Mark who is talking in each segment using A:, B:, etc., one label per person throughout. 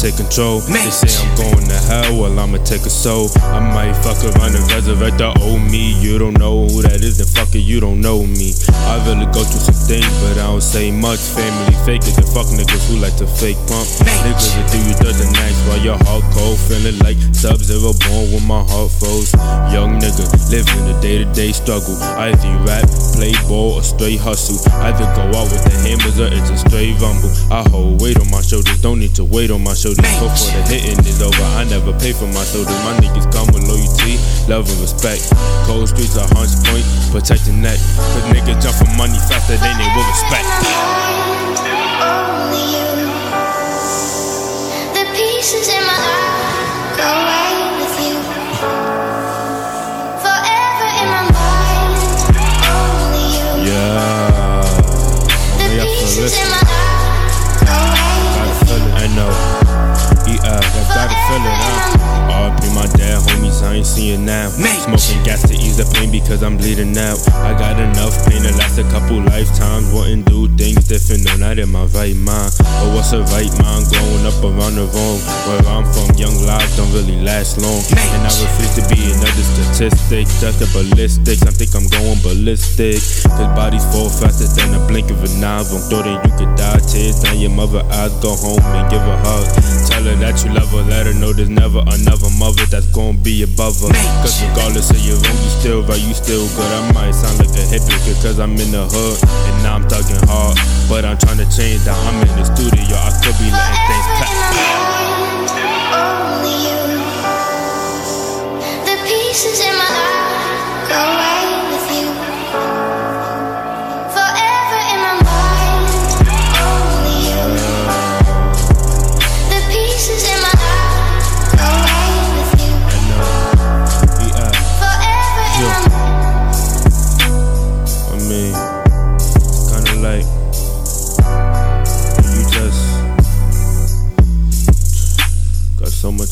A: Take control. They say I'm going to hell, well, I'ma take a soul. I might fuck around and resurrect the old me. You don't know who that is, then fuck it, you don't know me. I really go through some things, but I don't say much. Family fakers and fuck niggas who like to fake pump. Niggas that do you dirty nights while your heart cold. Feeling like Sub Zero born when my heart froze. Young nigga, living the day to day struggle. Either you rap, play ball, or straight hustle. Either go out with the hammers or it's a straight rumble. I hold weight on my shoulders, don't need to wait on my shoulders. Before the hitting is over, I never pay for my shoulders. My niggas come with loyalty, love and respect. Cold streets are hunch point, protect the neck. Cause niggas jump for money faster than they will respect. Seeing now. Smoking gas to ease the pain because I'm bleeding out. I got enough pain to last a couple lifetimes. Wouldn't do things different, no, not in my right mind. But what's a right mind? Growing up around the wrong. Where I'm from, young lives don't really last long. And I refuse to be another statistic. Just a ballistics, I think I'm going ballistic. Cause bodies fall faster than a blink of an eye. Wrong thought that you could die. Tears down your mother eyes. Go home and give a hug. Tell her that you love her. Let her know there's never another mother that's gonna be above her. Cause regardless of your wrong, you still right, you still good. I might sound like a hypocrite cause I'm in the hood. And now I'm thugging hard. But I'm trying to change that. I'm in the studio. I could be letting things clap.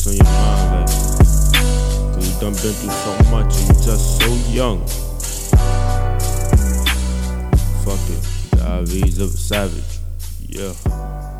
A: On your mind, like, cause you done been through so much and you just so young. Fuck it, the IVs of a savage, yeah.